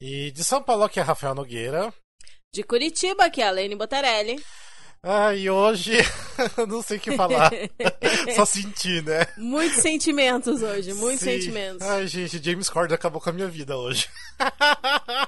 E de São Paulo, que é Rafael Nogueira. De Curitiba, que é a Lene Botarelli. Ah, e hoje não sei o que falar. Só sentir, né? Muitos sentimentos hoje, muitos Sim. sentimentos. Ai, gente, James Corden acabou com a minha vida hoje.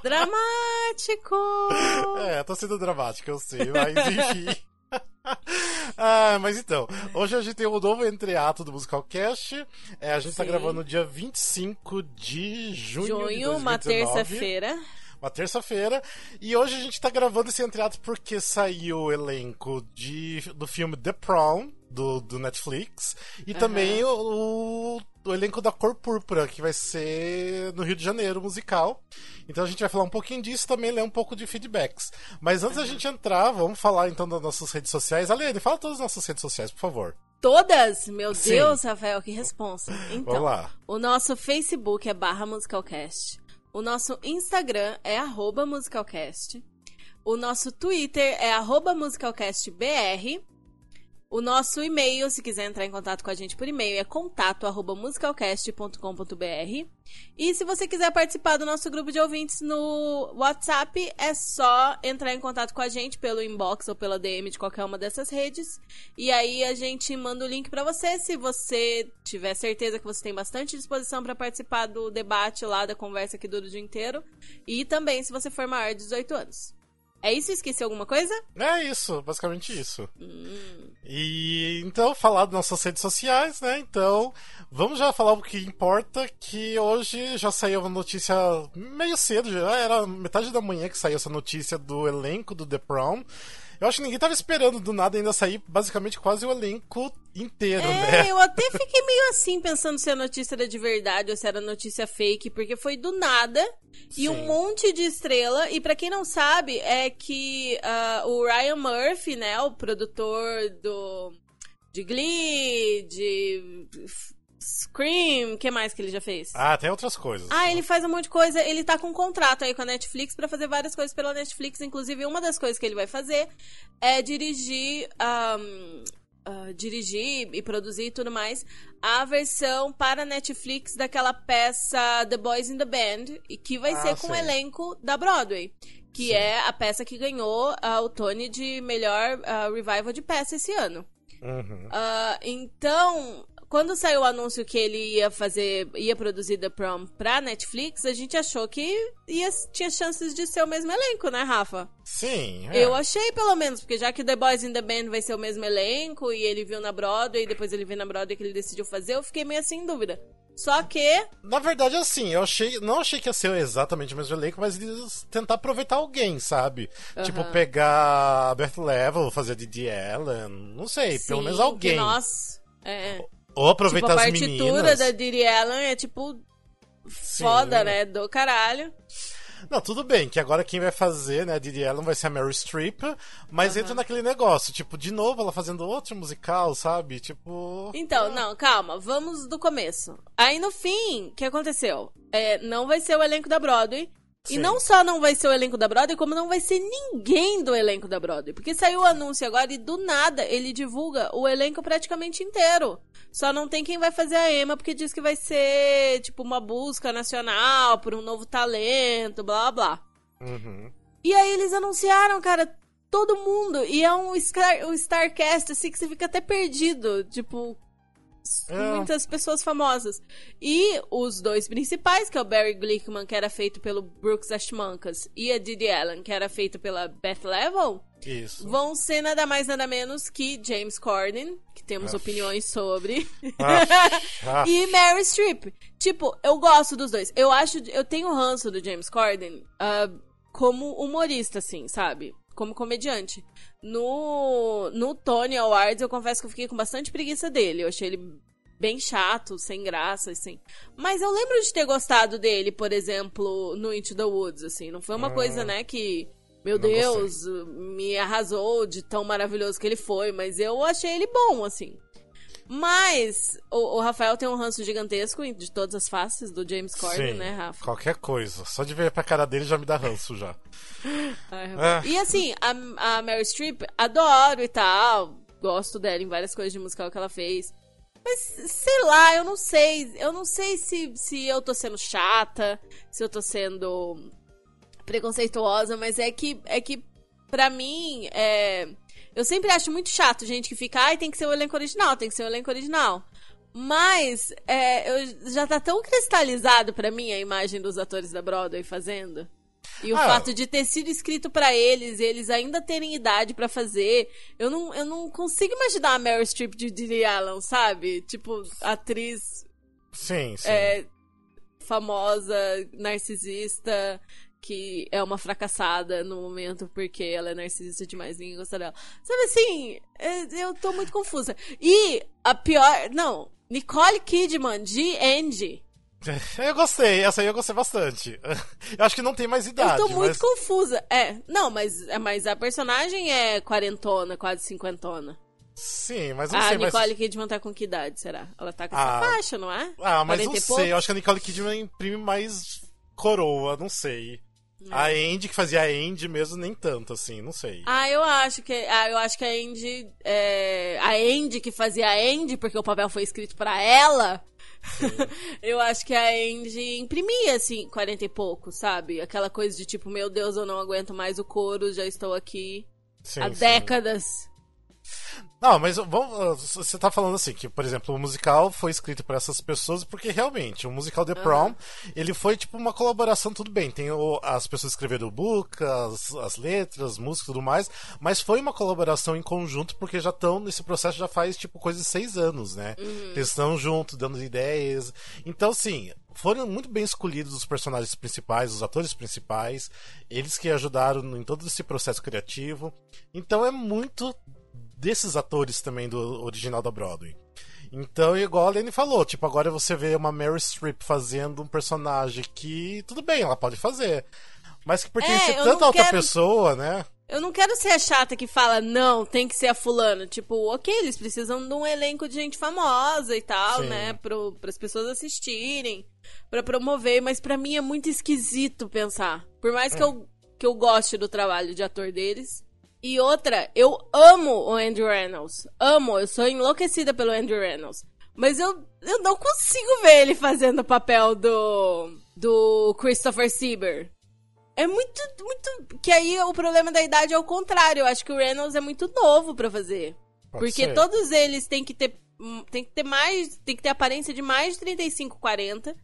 Dramático! É, tô sendo dramático, eu sei, mas enfim. ah, mas então, hoje a gente tem um novo entreato do Musical Cast. É, a gente tá Sim. tá gravando no dia 25 de junho. Junho, de 2019. uma terça-feira uma terça-feira. E hoje a gente tá gravando esse entreato porque saiu o elenco de, do filme The Prom, do, do Netflix, e uhum. também o, o, elenco da Cor Púrpura, que vai ser no Rio de Janeiro, musical. Então a gente vai falar um pouquinho disso também, ler um pouco de feedbacks. Mas antes uhum. da gente entrar, vamos falar então das nossas redes sociais. Alene, fala todas as nossas redes sociais, por favor. Todas? Meu Sim. Deus, Rafael, que responsa. Então, o nosso Facebook é barra musicalcast. O nosso Instagram é musicalcast. O nosso Twitter é musicalcastbr. O nosso e-mail, se quiser entrar em contato com a gente por e-mail, é contato@musicalcast.com.br. E se você quiser participar do nosso grupo de ouvintes no WhatsApp, é só entrar em contato com a gente pelo inbox ou pela DM de qualquer uma dessas redes. E aí a gente manda o link para você. Se você tiver certeza que você tem bastante disposição para participar do debate lá, da conversa que dura o dia inteiro. E também se você for maior de 18 anos. É isso? Esqueci alguma coisa? É isso, basicamente isso. Hum. E então, falar das nossas redes sociais, né? Então, vamos já falar o que importa, que hoje já saiu uma notícia meio cedo, já era metade da manhã que saiu essa notícia do elenco do The Prom. Eu acho que ninguém tava esperando do nada ainda sair basicamente quase o elenco inteiro, é, né? Eu até fiquei meio assim pensando se a notícia era de verdade ou se era notícia fake, porque foi do nada Sim. e um monte de estrela. E para quem não sabe, é que uh, o Ryan Murphy, né, o produtor do de Glee, de Scream, o que mais que ele já fez? Ah, tem outras coisas. Ah, ele faz um monte de coisa. Ele tá com um contrato aí com a Netflix para fazer várias coisas pela Netflix. Inclusive, uma das coisas que ele vai fazer é dirigir. Um, uh, dirigir e produzir e tudo mais a versão para Netflix daquela peça The Boys in the Band, e que vai ah, ser com o elenco da Broadway. Que sim. é a peça que ganhou uh, o Tony de melhor uh, revival de peça esse ano. Uhum. Uh, então, quando saiu o anúncio que ele ia fazer, ia produzir The Prom pra Netflix, a gente achou que ia, tinha chances de ser o mesmo elenco, né, Rafa? Sim. É. Eu achei, pelo menos, porque já que The Boys in the Band vai ser o mesmo elenco, e ele viu na Broadway, e depois ele viu na Broadway que ele decidiu fazer, eu fiquei meio assim em dúvida. Só que. Na verdade, assim, eu achei. Não achei que ia ser exatamente o mesmo elenco, mas eles tentar aproveitar alguém, sabe? Uhum. Tipo, pegar a Beth Level, fazer a Didi. Não sei, Sim, pelo menos alguém. Nossa. É. Ou aproveitar tipo, a as meninas. A partitura da Diri Allen é tipo foda, Sim. né? Do caralho. Não, tudo bem, que agora quem vai fazer, né, a Didi Allen vai ser a Mary Streep, mas uhum. entra naquele negócio, tipo, de novo ela fazendo outro musical, sabe? Tipo. Então, ah. não, calma, vamos do começo. Aí no fim, o que aconteceu? É, não vai ser o elenco da Broadway, Sim. E não só não vai ser o elenco da Broadway, como não vai ser ninguém do elenco da Broadway. Porque saiu o anúncio agora e do nada ele divulga o elenco praticamente inteiro. Só não tem quem vai fazer a Emma, porque diz que vai ser, tipo, uma busca nacional por um novo talento, blá blá. Uhum. E aí eles anunciaram, cara, todo mundo. E é um, Star, um Starcast, assim, que você fica até perdido. Tipo, é. muitas pessoas famosas. E os dois principais, que é o Barry Glickman, que era feito pelo Brooks Ashmanskas, e a Didi Allen, que era feito pela Beth Level, Isso. vão ser nada mais nada menos que James Corden, que temos opiniões sobre, e Mary Streep. Tipo, eu gosto dos dois. Eu acho, eu tenho ranço do James Corden uh, como humorista, assim, sabe? Como comediante. No, no Tony Awards, eu confesso que eu fiquei com bastante preguiça dele. Eu achei ele bem chato, sem graça, assim. Mas eu lembro de ter gostado dele, por exemplo, no Into the Woods, assim. Não foi uma hum, coisa, né, que, meu Deus, gostei. me arrasou de tão maravilhoso que ele foi. Mas eu achei ele bom, assim. Mas o, o, Rafael tem um ranço gigantesco de todas as faces do James Corden, Sim, né, Rafa? Qualquer coisa. Só de ver pra cara dele já me dá ranço já. Ai, é. E assim, a, a Mary Streep, adoro e tal. Gosto dela em várias coisas de musical que ela fez. Mas, sei lá, eu não sei. Eu não sei se, se eu tô sendo chata, se eu tô sendo preconceituosa, mas é que, é que pra mim, é... eu sempre acho muito chato gente que fica, ai, tem que ser o elenco original, tem que ser o elenco original. Mas é, eu, já tá tão cristalizado para mim a imagem dos atores da Broadway fazendo. E o ah, fato de ter sido escrito para eles e eles ainda terem idade para fazer. Eu não, eu não consigo imaginar a Meryl Streep de Didi Allen, sabe? Tipo, atriz. Sim, sim. É, famosa, narcisista, que é uma fracassada no momento porque ela é narcisista demais, ninguém gosta dela. Sabe assim, é, eu tô muito confusa. E a pior. Não, Nicole Kidman de Andy. Eu gostei, essa aí eu gostei bastante. Eu acho que não tem mais idade. Eu tô muito mas... confusa. É, não, mas, mas a personagem é quarentona, quase cinquentona. Sim, mas não a sei. A Nicole mas... Kidman tá com que idade, será? Ela tá com essa ah, faixa, não é? Ah, mas não sei. Eu acho que a Nicole Kidman imprime mais coroa, não sei. A Andy, que fazia a Andy mesmo, nem tanto, assim, não sei. Ah, eu acho que. Ah, eu acho que a Andy. É, a Andy que fazia a Andy, porque o papel foi escrito para ela. eu acho que a Andy imprimia, assim, 40 e pouco, sabe? Aquela coisa de tipo, meu Deus, eu não aguento mais o couro, já estou aqui sim, há sim. décadas. Não, mas vamos, você tá falando assim, que, por exemplo, o musical foi escrito por essas pessoas porque realmente, o musical The Prom, uhum. ele foi tipo uma colaboração, tudo bem, tem o, as pessoas escreveram o book, as, as letras, música e tudo mais, mas foi uma colaboração em conjunto porque já estão nesse processo já faz tipo coisa de seis anos, né? Uhum. Eles estão juntos, dando ideias. Então, sim, foram muito bem escolhidos os personagens principais, os atores principais, eles que ajudaram em todo esse processo criativo. Então é muito desses atores também do original da Broadway. Então, igual a Lene falou, tipo, agora você vê uma Mary Streep fazendo um personagem que, tudo bem, ela pode fazer. Mas que pertence é, tanto a outra quero... pessoa, né? Eu não quero ser a chata que fala, não, tem que ser a fulana. Tipo, ok, eles precisam de um elenco de gente famosa e tal, Sim. né? Para as pessoas assistirem, para promover, mas para mim é muito esquisito pensar. Por mais que, é. eu, que eu goste do trabalho de ator deles, e outra, eu amo o Andrew Reynolds. Amo, eu sou enlouquecida pelo Andrew Reynolds. Mas eu, eu não consigo ver ele fazendo o papel do, do Christopher Sieber. É muito, muito. Que aí o problema da idade é o contrário. Eu acho que o Reynolds é muito novo para fazer. Pode porque ser. todos eles têm que ter. Hum, tem que ter mais. Tem que ter aparência de mais de 35, 40.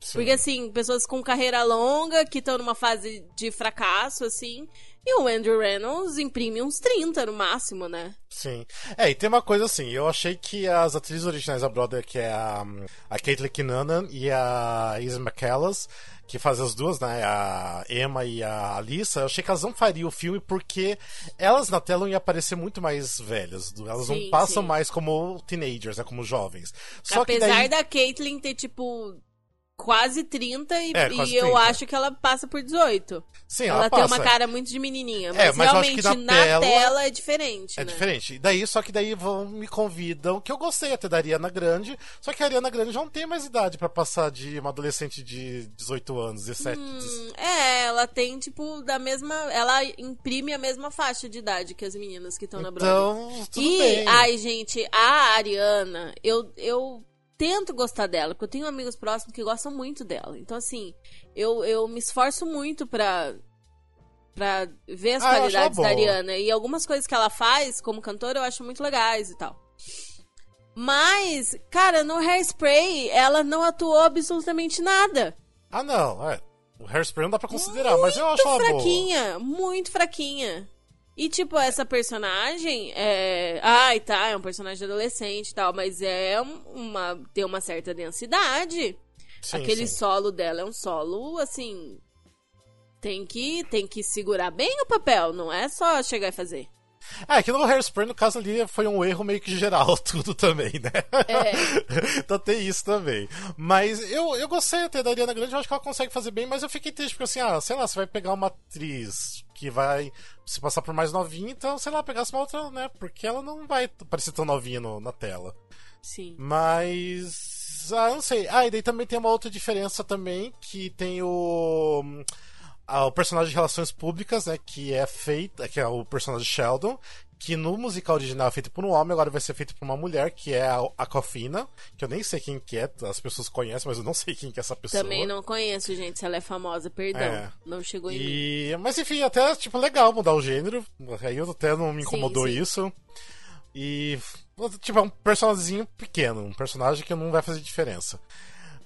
Sim. Porque, assim, pessoas com carreira longa, que estão numa fase de fracasso, assim. E o Andrew Reynolds imprime uns 30 no máximo, né? Sim. É, e tem uma coisa assim, eu achei que as atrizes originais da Brother, que é a, a Caitlyn Kinanan e a Izzy McCallas, que fazem as duas, né? A Emma e a Alissa, eu achei que elas não fariam o filme porque elas na tela iam aparecer muito mais velhas. Elas sim, não passam sim. mais como teenagers, né? Como jovens. Só Apesar daí... da Caitlyn ter, tipo, quase 30 e, é, quase e 30. eu acho que ela passa por 18. Sim, ela, ela tem passa. uma cara muito de menininha, mas, é, mas realmente na, na tela, tela, é diferente, É né? diferente. E daí, só que daí vão me convidam, que eu gostei até da Ariana Grande, só que a Ariana Grande já não tem mais idade para passar de uma adolescente de 18 anos, 17. Hum, é, ela tem tipo da mesma, ela imprime a mesma faixa de idade que as meninas que estão então, na Broadway. Então, tudo e, bem. ai, gente, a Ariana, eu eu tento gostar dela, porque eu tenho amigos próximos que gostam muito dela. Então, assim, eu, eu me esforço muito pra, pra ver as ah, qualidades da Ariana. E algumas coisas que ela faz como cantora eu acho muito legais e tal. Mas, cara, no Hairspray, ela não atuou absolutamente nada. Ah, não, é. O Hairspray não dá pra considerar, muito mas eu acho ela fraquinha, boa. muito fraquinha. E, tipo, essa personagem é. Ai, tá, é um personagem adolescente e tal, mas é uma. tem uma certa densidade. Sim, Aquele sim. solo dela é um solo, assim. Tem que, tem que segurar bem o papel, não é só chegar e fazer. É, que no Hairspray, no caso ali, foi um erro meio que geral, tudo também, né? É. então tem isso também. Mas eu, eu gostei até da Ariana Grande, eu acho que ela consegue fazer bem, mas eu fiquei triste, porque assim, ah, sei lá, você vai pegar uma atriz que vai se passar por mais novinha, então, sei lá, pegasse uma outra, né? Porque ela não vai parecer tão novinha no, na tela. Sim. Mas. Ah, não sei. Ah, e daí também tem uma outra diferença também, que tem o o personagem de relações públicas, né, que é feito, que é o personagem Sheldon, que no musical original é feito por um homem, agora vai ser feito por uma mulher, que é a, a Cofina, que eu nem sei quem que é, as pessoas conhecem, mas eu não sei quem que é essa pessoa. Também não conheço, gente, se ela é famosa, perdão. É. Não chegou em e... mim. Mas enfim, até, tipo, legal mudar o gênero, aí até não me incomodou sim, sim. isso. E, tipo, é um personagem pequeno, um personagem que não vai fazer diferença.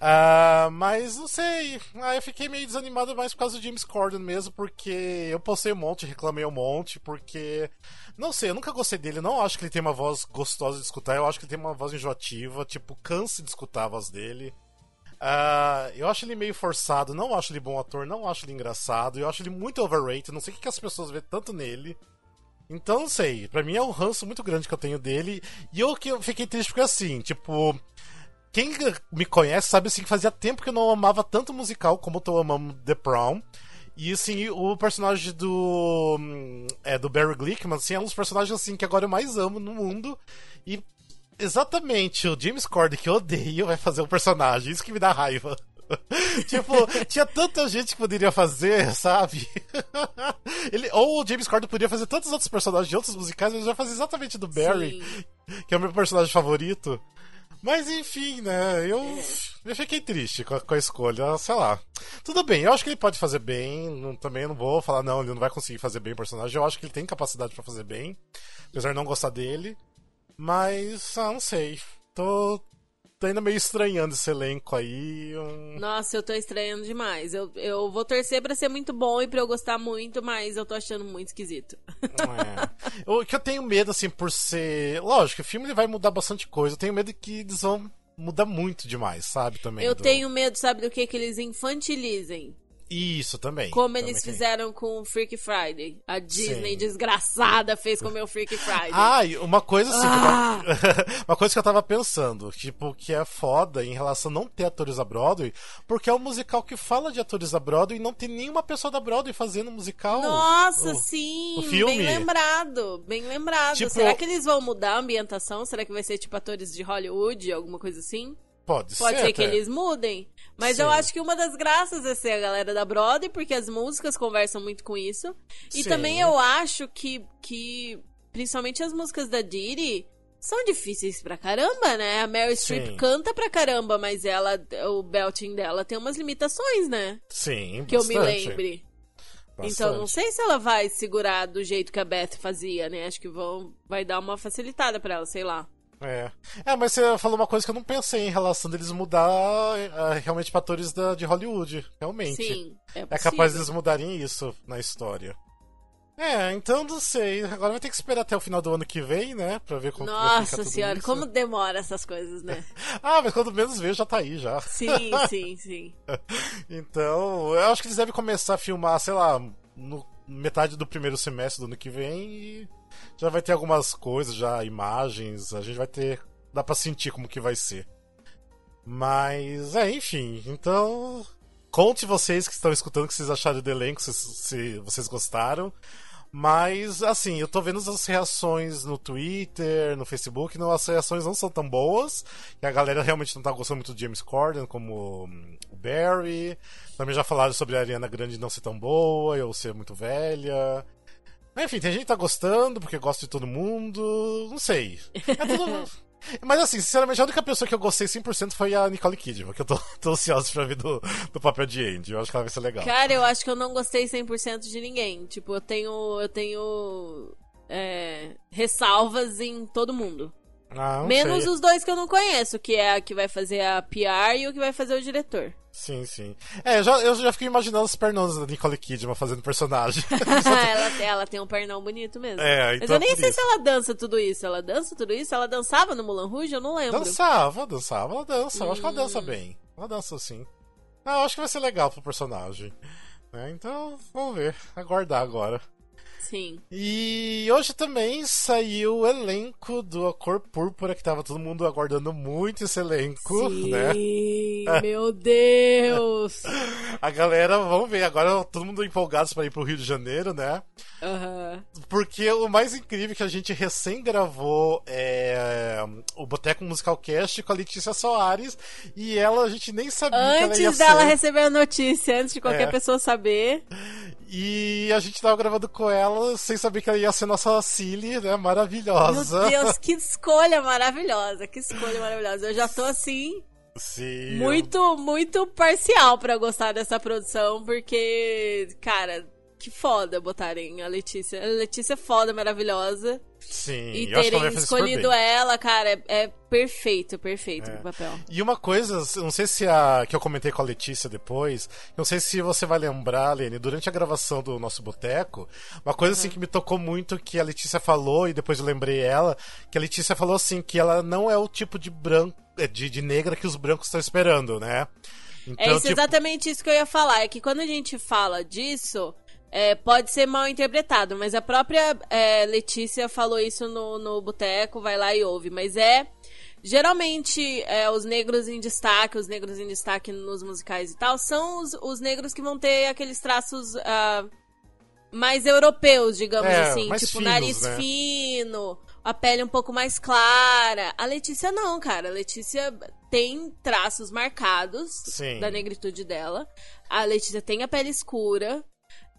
Uh, mas não sei. Ah, eu fiquei meio desanimado mais por causa do James Corden mesmo, porque eu postei um monte, reclamei um monte, porque. Não sei, eu nunca gostei dele. Não acho que ele tem uma voz gostosa de escutar, eu acho que ele tem uma voz enjoativa, tipo, canse de escutar a voz dele. Uh, eu acho ele meio forçado, não acho ele bom ator, não acho ele engraçado, eu acho ele muito overrated, não sei o que as pessoas vê tanto nele. Então, não sei, pra mim é um ranço muito grande que eu tenho dele. E eu que eu fiquei triste porque assim, tipo, quem me conhece sabe assim que fazia tempo que eu não amava tanto musical como eu tô amando The Prom. E assim, o personagem do. É, do Barry Glickman, assim, é um dos personagens assim que agora eu mais amo no mundo. E exatamente o James Corden que eu odeio vai fazer o um personagem. Isso que me dá raiva. tipo, tinha tanta gente que poderia fazer, sabe? Ele, ou o James Corden poderia fazer tantos outros personagens de outros musicais, mas já fazer exatamente do Barry, Sim. que é o meu personagem favorito. Mas enfim, né? Eu, é. eu fiquei triste com a, com a, escolha, sei lá. Tudo bem, eu acho que ele pode fazer bem. Não, também não vou falar, não, ele não vai conseguir fazer bem o personagem. Eu acho que ele tem capacidade para fazer bem, apesar de não gostar dele. Mas, ah, não sei. Tô, tô ainda meio estranhando esse elenco aí. Um... Nossa, eu tô estranhando demais. Eu, eu vou torcer para ser muito bom e pra eu gostar muito, mas eu tô achando muito esquisito. É. O que eu tenho medo, assim, por ser. Lógico, o filme ele vai mudar bastante coisa. Eu tenho medo que eles vão mudar muito demais, sabe? Também. Eu do... tenho medo, sabe, do que? Que eles infantilizem. Isso também. Como também eles tem. fizeram com o Freak Friday. A Disney Sim. desgraçada fez com o meu Freak Friday. Ah, e uma coisa assim, ah! uma coisa que eu tava pensando, tipo, que é foda em relação a não ter atores da Broadway, porque é um musical que fala de atores da Broadway e não tem nenhuma pessoa da Broadway fazendo musical. Nossa, o, sim! O filme. Bem lembrado, bem lembrado. Tipo, Será que eles vão mudar a ambientação? Será que vai ser tipo atores de Hollywood, alguma coisa assim? Pode, Pode ser, ser que eles mudem. Mas Sim. eu acho que uma das graças é ser a galera da Broadway, porque as músicas conversam muito com isso. E Sim. também eu acho que, que, principalmente as músicas da Didi, são difíceis pra caramba, né? A Mary Streep canta pra caramba, mas ela, o belting dela tem umas limitações, né? Sim, Que bastante. eu me lembre. Bastante. Então não sei se ela vai segurar do jeito que a Beth fazia, né? Acho que vão, vai dar uma facilitada pra ela, sei lá. É. É, mas você falou uma coisa que eu não pensei em relação deles mudar uh, realmente para atores da, de Hollywood. Realmente. Sim. É, é capaz deles mudarem isso na história. É, então não sei. Agora vai ter que esperar até o final do ano que vem, né? Pra ver como Nossa vai senhora, isso. como demora essas coisas, né? ah, mas quando menos vejo já tá aí já. Sim, sim, sim. então, eu acho que eles devem começar a filmar, sei lá, no metade do primeiro semestre do ano que vem e já vai ter algumas coisas, já imagens, a gente vai ter. dá pra sentir como que vai ser. Mas, é, enfim, então. Conte vocês que estão escutando o que vocês acharam do elenco, se, se vocês gostaram. Mas, assim, eu tô vendo as reações no Twitter, no Facebook, não, as reações não são tão boas. E a galera realmente não tá gostando muito do James Corden, como o Barry. Também já falaram sobre a Ariana Grande não ser tão boa, ou ser muito velha. Enfim, tem gente que tá gostando, porque gosta de todo mundo. Não sei. É tudo. Mas assim, sinceramente, a única pessoa que eu gostei 100% foi a Nicole Kidman, que eu tô, tô ansioso pra ver do, do papel de Andy. Eu acho que ela vai ser legal. Cara, eu acho que eu não gostei 100% de ninguém. Tipo, eu tenho. Eu tenho. É, ressalvas em todo mundo. Ah, Menos sei. os dois que eu não conheço, que é a que vai fazer a PR e o que vai fazer o diretor. Sim, sim. É, eu já, eu já fiquei imaginando os pernões da Nicole Kidman fazendo personagem. ela, tem, ela tem um pernão bonito mesmo. É, então Mas eu nem sei isso. se ela dança tudo isso. Ela dança tudo isso? Ela dançava no Mulan Rouge? Eu não lembro. Dançava, dançava, ela dança. Hum. Eu acho que ela dança Hum. bem. Ela dança sim. Ah, eu acho que vai ser legal pro personagem. É, então, vamos ver. Aguardar agora. Sim. E hoje também saiu o elenco do A Cor Púrpura, que tava todo mundo aguardando muito esse elenco, Sim, né? meu Deus! A galera, vamos ver, agora todo mundo empolgado pra ir pro Rio de Janeiro, né? Aham. Porque o mais incrível é que a gente recém gravou é, o Boteco Musical Cast com a Letícia Soares e ela a gente nem sabia que ela ia Antes dela ser. receber a notícia, antes de qualquer É. pessoa saber. E a gente tava gravando com ela sem saber que ela ia ser nossa Cilly, né? Maravilhosa. Meu Deus, que escolha maravilhosa, que escolha maravilhosa. Eu já tô assim. Sim. Muito, muito parcial para gostar dessa produção, porque, cara, que foda botarem a Letícia. A Letícia é foda, maravilhosa. Sim, e terem escolhido ela, cara, é, é, perfeito, perfeito é. o papel. E uma coisa, não sei se a que eu comentei com a Letícia depois, não sei se você vai lembrar, Lene, durante a gravação do nosso boteco, uma coisa assim, uhum. assim que me tocou muito que a Letícia falou e depois eu lembrei ela, que a Letícia falou assim que ela não é o tipo de branco, é, de, de negra que os brancos estão esperando, né? Então, é isso, tipo... exatamente isso que eu ia falar. É que quando a gente fala disso, é, pode ser mal interpretado, mas a própria é, Letícia falou isso no, no boteco, vai lá e ouve. Mas é. Geralmente, é, os negros em destaque, os negros em destaque nos musicais e tal, são os, os negros que vão ter aqueles traços uh, mais europeus, digamos é, assim. Tipo, finos, nariz né? fino, a pele um pouco mais clara. A Letícia não, cara. A Letícia tem traços marcados Sim. da negritude dela. A Letícia tem a pele escura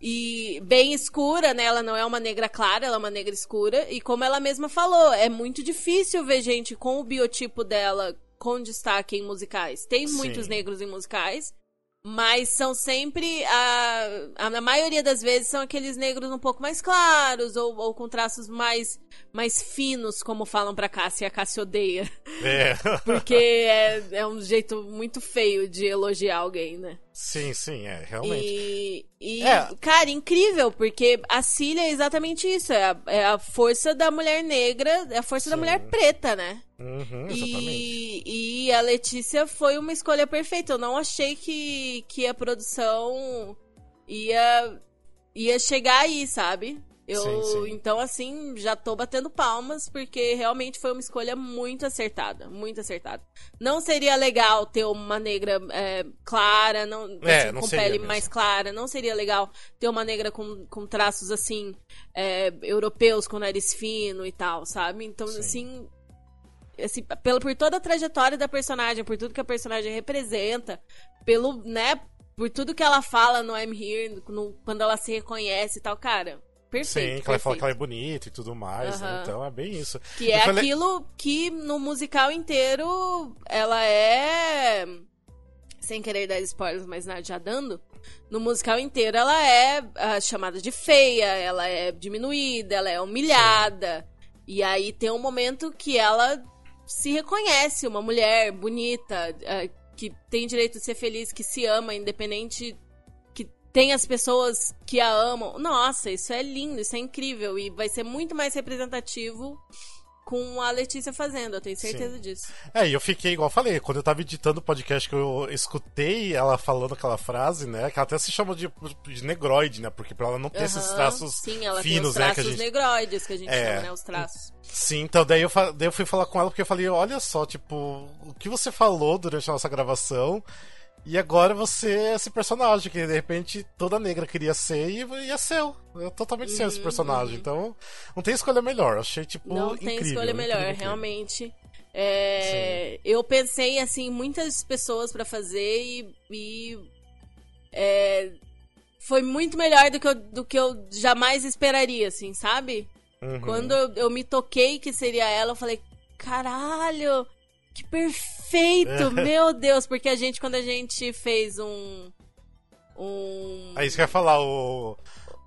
e bem escura, né? Ela não é uma negra clara, ela é uma negra escura. E como ela mesma falou, é muito difícil ver gente com o biotipo dela com destaque em musicais. Tem Sim. muitos negros em musicais, mas são sempre. A, a, maioria das vezes são aqueles negros um pouco mais claros ou, ou com traços mais, mais finos, como falam pra Cássia, e a Cássia odeia. É. Porque é, é um jeito muito feio de elogiar alguém, né? Sim, sim, é, realmente. E, e É. cara, incrível, porque a Cília é exatamente isso. É a, é a força da mulher negra, é a força da Sim. mulher preta, né? Uhum, exatamente. E, e a Letícia foi uma escolha perfeita. Eu não achei que, que a produção ia, ia chegar aí, sabe? Eu, Sim, sim. então, assim, já tô batendo palmas, porque realmente foi uma escolha muito acertada. Muito acertada. Não seria legal ter uma negra é, clara, não, É, assim, não com pele mesmo. mais clara. Não seria legal ter uma negra com, com traços, assim, é, europeus, com nariz fino e tal, sabe? Então, Sim. assim, assim, pelo, por toda a trajetória da personagem, por tudo que a personagem representa, pelo, né, por tudo que ela fala no I'm Here, no- quando ela se reconhece e tal, cara, perfeito. Sim, que ela fala que ela é bonita e tudo mais, né? Aham. Então é bem isso. Que é falei- aquilo que no musical inteiro ela é. Sem querer dar spoilers, mas nada já dando. No musical inteiro ela é ah, chamada de feia, ela é diminuída, ela é humilhada. E aí tem um momento que ela se reconhece uma mulher bonita, ah, que tem direito de ser feliz, que se ama, independente. Que tem as pessoas que a amam. Nossa, isso é lindo, isso é incrível. E vai ser muito mais representativo com a Letícia fazendo, eu tenho certeza Sim. disso. É, e eu fiquei, igual eu falei, quando eu tava editando o podcast que eu escutei ela falando aquela frase, né? Que ela até se chama de, de negroide, né? Porque pra ela não ter esses Aham. traços Sim, ela finos, tem os né? traços Que a gente... negroides, que a gente É. chama, né? Os traços. Sim, então daí eu, daí eu fui falar com ela porque eu falei, olha só, tipo, o que você falou durante a nossa gravação. E agora você é esse personagem que de repente toda negra queria ser e, e é seu. É totalmente seu esse Uhum, personagem. uhum. Então, não tem escolha melhor. Achei, tipo, Não incrível. tem escolha melhor, incrível, realmente. É, eu pensei, assim, muitas pessoas pra fazer e. e, é, foi muito melhor do que, eu, do que eu jamais esperaria, assim, sabe? Uhum. Quando eu, eu me toquei que seria ela, eu falei, caralho, que perfeito, meu Deus, porque a gente, quando a gente fez um. Um. É isso que eu ia falar, o,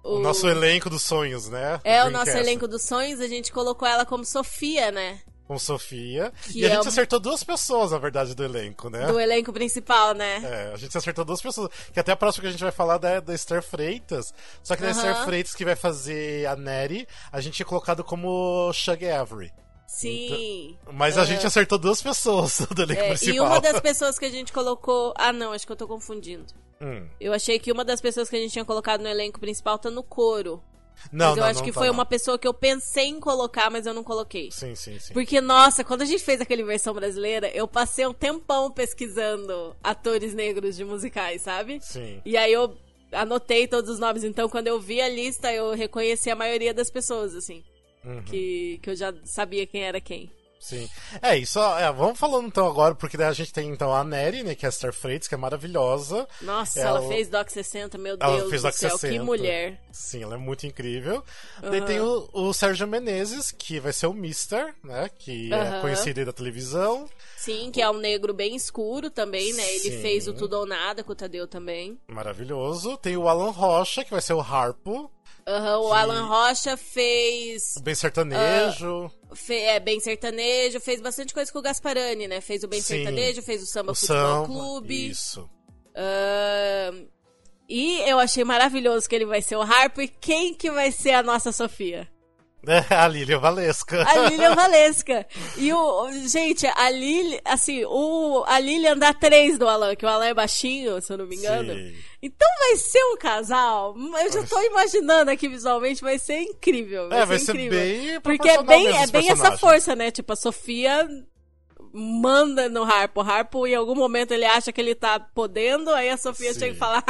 o o- nosso elenco dos sonhos, né? É, o nosso elenco dos sonhos, a gente colocou ela como Sofia, né? Com Sofia. Que e a é gente acertou duas pessoas, na verdade, do elenco, né? Do elenco principal, né? É, a gente acertou duas pessoas. Que até a próxima que a gente vai falar da, da Esther Freitas. Só que da. Esther Freitas que vai fazer a Neri, a gente tinha colocado como Shug Avery. Sim. Mas a Aham. gente acertou duas pessoas do elenco É, principal. e uma das pessoas que a gente colocou. Ah, não, acho que eu tô confundindo. Hum. Eu achei que uma das pessoas que a gente tinha colocado no elenco principal tá no coro. Não, mas eu não, acho não que tá foi não. uma pessoa que eu pensei em colocar, mas eu não coloquei. Sim, sim, sim. Porque, nossa, quando a gente fez aquele versão brasileira, eu passei um tempão pesquisando atores negros de musicais, sabe? Sim. E aí eu anotei todos os nomes. Então, quando eu vi a lista, eu reconheci a maioria das pessoas, assim. Uhum. Que, que eu já sabia quem era quem. Sim. É, isso. É, vamos falando então agora, porque daí a gente tem então a Nery, né, que é a Star Freitas, que é maravilhosa. Nossa, ela, ela fez Doc 60, meu Deus ela fez do Doc céu, 60. que mulher. Sim, ela é muito incrível. Uhum. Daí tem o, o, Sérgio Menezes, que vai ser o Mister, né, que uhum. é conhecido aí da televisão. Sim, que é um negro bem escuro também, né, ele Sim. fez o Tudo ou Nada com o Tadeu também. Maravilhoso. Tem o Alan Rocha, que vai ser o Harpo. Uhum, o Alan Rocha fez. Bem sertanejo. Uh, fe, é, bem sertanejo. Fez bastante coisa com o Gasparani, né? Fez o Bem Sim. Sertanejo, fez o Samba o Futebol Samba, Clube. Isso. Uh, e eu achei maravilhoso que ele vai ser o Harpo. E quem que vai ser a nossa Sofia? a Lilian Valesca. A Lilian Valesca. E o. Gente, a Lilian. Assim, o, a Lilian dá três do Alan, que o Alan é baixinho, se eu não me engano. Sim. Então vai ser um casal. Eu já tô imaginando aqui visualmente, vai ser incrível. Vai é, ser vai incrível. ser bem. Porque é bem, é bem essa força, né? Tipo, a Sofia manda no Harpo. O Harpo, em algum momento, ele acha que ele tá podendo, aí a Sofia Sim. chega e fala: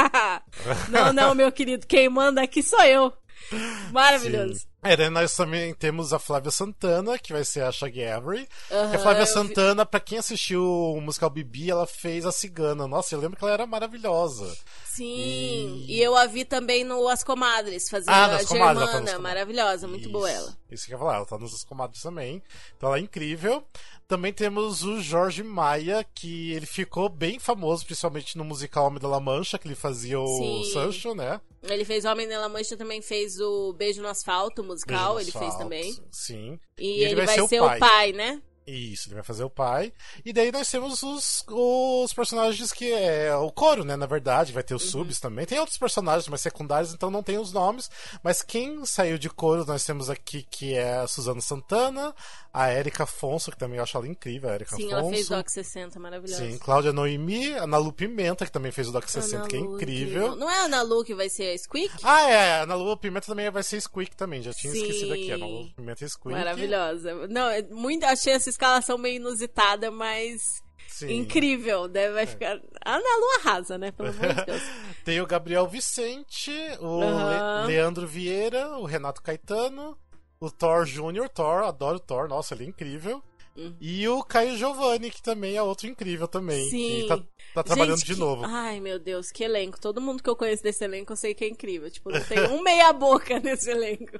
Não, não, meu querido, quem manda aqui sou eu. Maravilhoso. Sim. É, daí nós também temos a Flávia Santana, que vai ser a Shaggy Avery. Uhum, a Flávia Santana, vi... pra quem assistiu o musical Bibi, ela fez a cigana. Nossa, eu lembro que ela era maravilhosa. Sim, e, e eu a vi também no As Comadres, fazendo ah, a Germana. Tá maravilhosa, muito isso, boa ela. Isso que eu ia falar, ela tá nos As Comadres também. Então ela é incrível. Também temos o Jorge Maia, que ele ficou bem famoso, principalmente no musical Homem da La Mancha, que ele fazia o Sim. Sancho, né? Ele fez Homem da La Mancha, também fez o Beijo no Asfalto, musical, ele fez também. Sim. E, ele, ele, vai, vai ser, o pai. pai, né? Isso, ele vai fazer o pai. E daí nós temos os, os personagens que é o coro, né? Na verdade, vai ter os uhum. subs também. Tem outros personagens mais secundários, então não tem os nomes. Mas quem saiu de coro, nós temos aqui que é a Suzana Santana, a Erika Afonso, que também eu acho ela incrível, a Erika Sim, Afonso. ela fez Doc 60, maravilhosa. Sim, Cláudia Noemi, a Ana Lu Pimenta, que também fez o Doc 60, Ana que é incrível. Não é a Ana Lu que vai ser a Squeak? Ah, é, a Ana Lu Pimenta também vai ser Squeak também, já tinha Sim. esquecido aqui. A Ana Lu Pimenta é Squeak. Maravilhosa. Não, é muito, achei essa escalação meio inusitada, mas Sim. incrível. Deve, vai é. ficar. A Ana Lu arrasa, né? Pelo amor de Deus. Tem o Gabriel Vicente, o uhum. Le Leandro Vieira, o Renato Caetano, o Thor Jr., Thor, adoro o Thor, nossa, ele é incrível. Uhum. E o Caio Giovanni, que também é outro incrível também. Sim. tá, tá trabalhando Gente, de novo. Ai, meu Deus, que elenco. Todo mundo que eu conheço desse elenco eu sei que é incrível. Tipo, não tem um meia boca nesse elenco.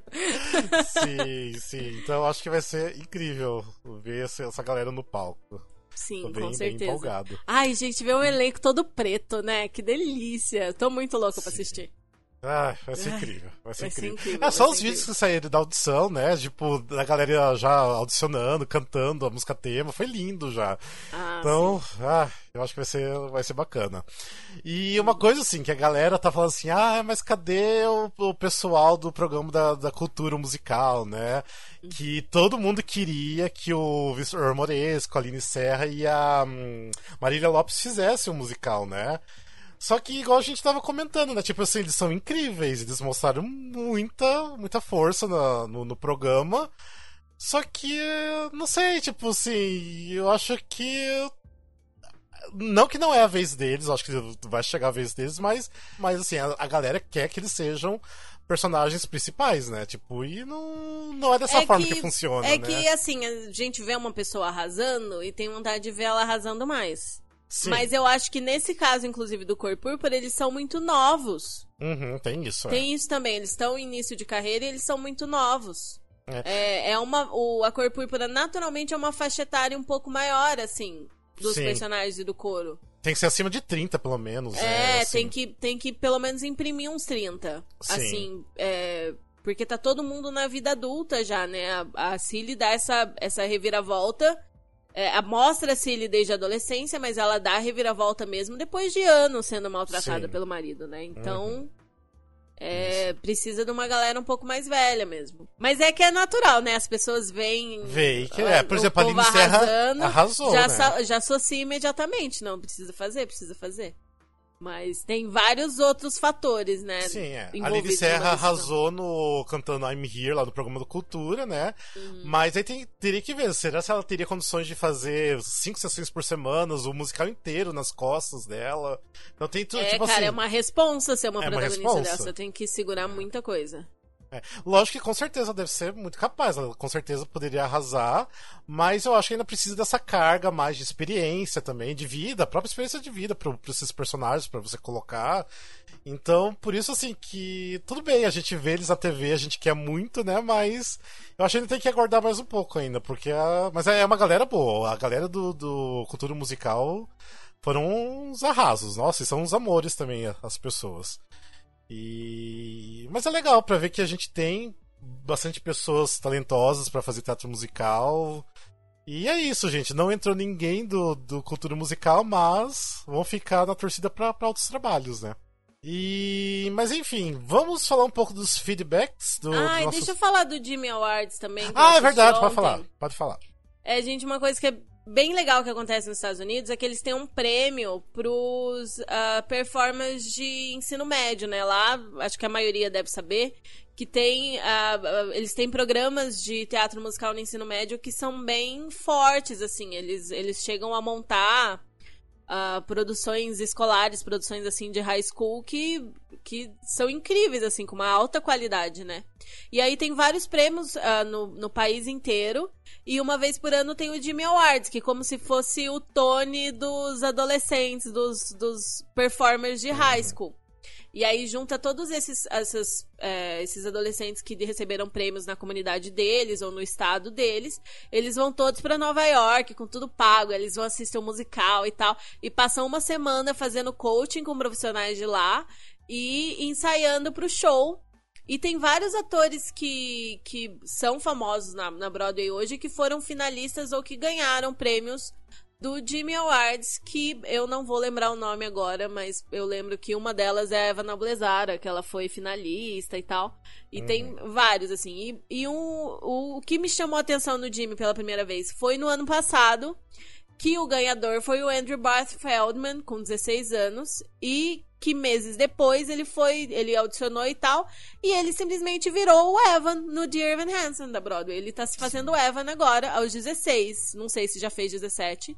sim, sim. Então eu acho que vai ser incrível ver essa galera no palco. Sim, Tô bem, com certeza. Bem empolgado. Ai, gente, ver um elenco todo preto, né? Que delícia. Tô muito louca pra assistir. Ah, vai ser incrível. Vai ser, vai incrível. ser incrível. É só os vídeos incrível. que saíram da audição, né? Tipo, da galera já audicionando, cantando a música tema. Foi lindo já. Ah, então, sim. ah, eu acho que vai ser, vai ser bacana. E uma coisa assim, que a galera tá falando assim, ah, mas cadê o, o pessoal do programa da, da cultura musical, né? Que todo mundo queria que o Victor Moresco, a Aline Serra e a hum, Marília Lopes fizessem um musical, né? Só que, igual a gente tava comentando, né? Tipo assim, eles são incríveis, eles mostraram muita, muita força no, no, no programa. Só que, não sei, tipo assim, eu acho que. Não que não é a vez deles, acho que vai chegar a vez deles, mas, mas assim, a, a galera quer que eles sejam personagens principais, né? Tipo, e não, não é dessa é forma que, que funciona, É né? que, assim, a gente vê uma pessoa arrasando e tem vontade de ver ela arrasando mais. Sim. Mas eu acho que nesse caso, inclusive, do Cor Púrpura, eles são muito novos. Uhum, tem isso. Tem é. isso também. Eles estão em início de carreira e eles são muito novos. É, é, é uma. O, a Cor Púrpura, naturalmente, é uma faixa etária um pouco maior, assim, dos Sim. personagens e do coro. Tem que ser acima de 30, pelo menos. É, é assim. tem, que, tem que pelo menos imprimir uns 30. Sim. Assim, é, porque tá todo mundo na vida adulta já, né? A, a Cilly dá essa, essa reviravolta é, Mostra-se ele desde a adolescência, mas ela dá a reviravolta mesmo depois de anos sendo maltratada Sim. pelo marido, né? Então. Uhum. É, precisa de uma galera um pouco mais velha mesmo. Mas é que é natural, né? As pessoas veem. Vê que é. Por exemplo, a Aline Serra arrasou. Já, né? já associa imediatamente. Não, precisa fazer, precisa fazer. Mas tem vários outros fatores, né? Sim, é. A Lili Serra arrasou no cantando I'm Here lá no programa do Cultura, né? Uhum. Mas aí tem, teria que ver, será se ela teria condições de fazer cinco sessões por semana, o musical inteiro nas costas dela? Então tem tudo, é, tipo cara, assim, é uma responsa ser uma é protagonista uma dessa, tem que segurar muita coisa. É. Lógico que com certeza deve ser muito capaz, ela com certeza poderia arrasar, mas eu acho que ainda precisa dessa carga mais de experiência também, de vida, a própria experiência de vida para esses personagens, para você colocar. Então, por isso, assim, que tudo bem, a gente vê eles na TV, a gente quer muito, né? Mas eu acho que ainda tem que aguardar mais um pouco ainda, porque a... Mas é uma galera boa, a galera do, do cultura musical foram uns arrasos, nossa, e são uns amores também as pessoas. E mas é legal para ver que a gente tem bastante pessoas talentosas para fazer teatro musical. E é isso, gente. Não entrou ninguém do, do cultura musical, mas vão ficar na torcida para outros trabalhos, né? E mas enfim, vamos falar um pouco dos feedbacks do. Ah, nosso... deixa eu falar do Jimmy Awards também. Ah, é verdade, pode falar. Pode falar. É, gente, uma coisa que é bem legal que acontece nos Estados Unidos é que eles têm um prêmio pros uh, performers de ensino médio, né? Lá, acho que a maioria deve saber, que tem. Uh, eles têm programas de teatro musical no ensino médio que são bem fortes, assim. Eles, eles chegam a montar uh, produções escolares, produções assim de high school que, que são incríveis, assim, com uma alta qualidade, né? E aí tem vários prêmios uh, no, no país inteiro. E uma vez por ano tem o Jimmy Awards, que é como se fosse o Tony dos adolescentes, dos, dos performers de high school. E aí junta todos esses, essas, é, esses adolescentes que receberam prêmios na comunidade deles ou no estado deles. Eles vão todos para Nova York com tudo pago. Eles vão assistir um musical e tal. E passam uma semana fazendo coaching com profissionais de lá e ensaiando pro show. E tem vários atores que, que são famosos na, na Broadway hoje que foram finalistas ou que ganharam prêmios do Jimmy Awards, que eu não vou lembrar o nome agora, mas eu lembro que uma delas é a Eva Noblezara, que ela foi finalista e tal. E uhum. tem vários, assim. E, e um, o, o que me chamou a atenção no Jimmy pela primeira vez foi no ano passado, que o ganhador foi o Andrew Barth Feldman, com 16 anos, e que meses depois ele foi, ele audicionou e tal, e ele simplesmente virou o Evan no Dear Evan Hansen da Broadway. Ele tá se fazendo o Evan agora, aos 16. Não sei se já fez 17.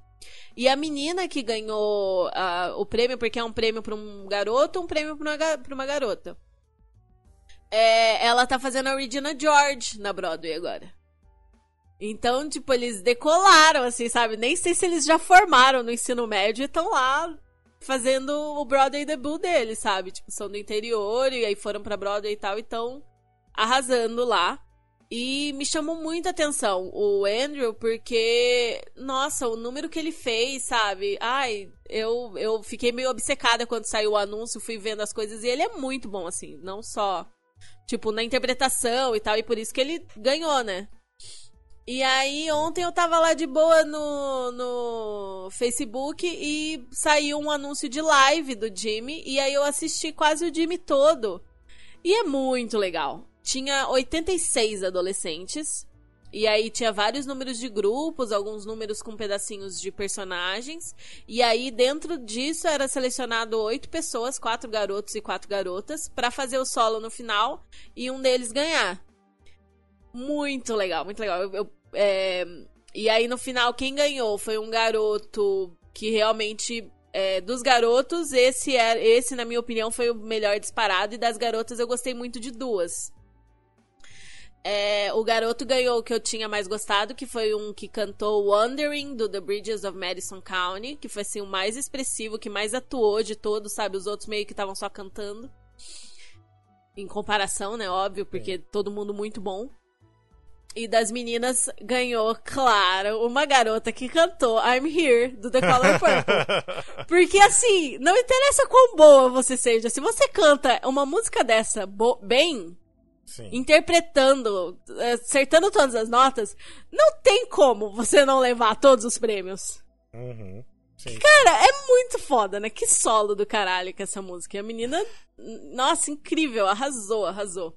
E a menina que ganhou o prêmio, porque é um prêmio para um garoto, um prêmio para uma, uma garota. É, ela tá fazendo a Regina George na Broadway agora. Então, tipo, eles decolaram, assim, sabe? Nem sei se eles já formaram no ensino médio e estão lá fazendo o Broadway debut deles, sabe? Tipo, são do interior e aí foram pra Broadway e tal, e arrasando lá. E me chamou muita atenção o Andrew, porque, nossa, o número que ele fez, sabe? Ai, eu, eu fiquei meio obcecada quando saiu o anúncio, fui vendo as coisas, e ele é muito bom, assim, não só, tipo, na interpretação e tal, e por isso que ele ganhou, né? E aí, ontem eu tava lá de boa no, no Facebook e saiu um anúncio de live do Jimmy, e aí eu assisti quase o Jimmy todo. E é muito legal tinha 86 adolescentes. E aí tinha vários números de grupos, alguns números com pedacinhos de personagens. E aí dentro disso era selecionado oito pessoas, quatro garotos e quatro garotas, para fazer o solo no final e um deles ganhar. Muito legal, muito legal. Eu, eu, é... E aí no final quem ganhou foi um garoto que realmente é, dos garotos, esse, é, esse, na minha opinião, foi o melhor disparado. E das garotas, eu gostei muito de duas. É, o garoto ganhou o que eu tinha mais gostado, que foi um que cantou Wandering, do The Bridges of Madison County, que foi assim o mais expressivo, que mais atuou de todos, sabe? Os outros meio que estavam só cantando. Em comparação, né? Óbvio, porque Sim. todo mundo muito bom. E das meninas ganhou, claro, uma garota que cantou I'm Here, do The Color Purple. Porque assim, não interessa quão boa você seja, se você canta uma música dessa bem, Sim. interpretando, acertando todas as notas, não tem como você não levar todos os prêmios. Uhum. Cara, é muito foda, né? Que solo do caralho que essa música. E a menina, nossa, incrível, arrasou, arrasou.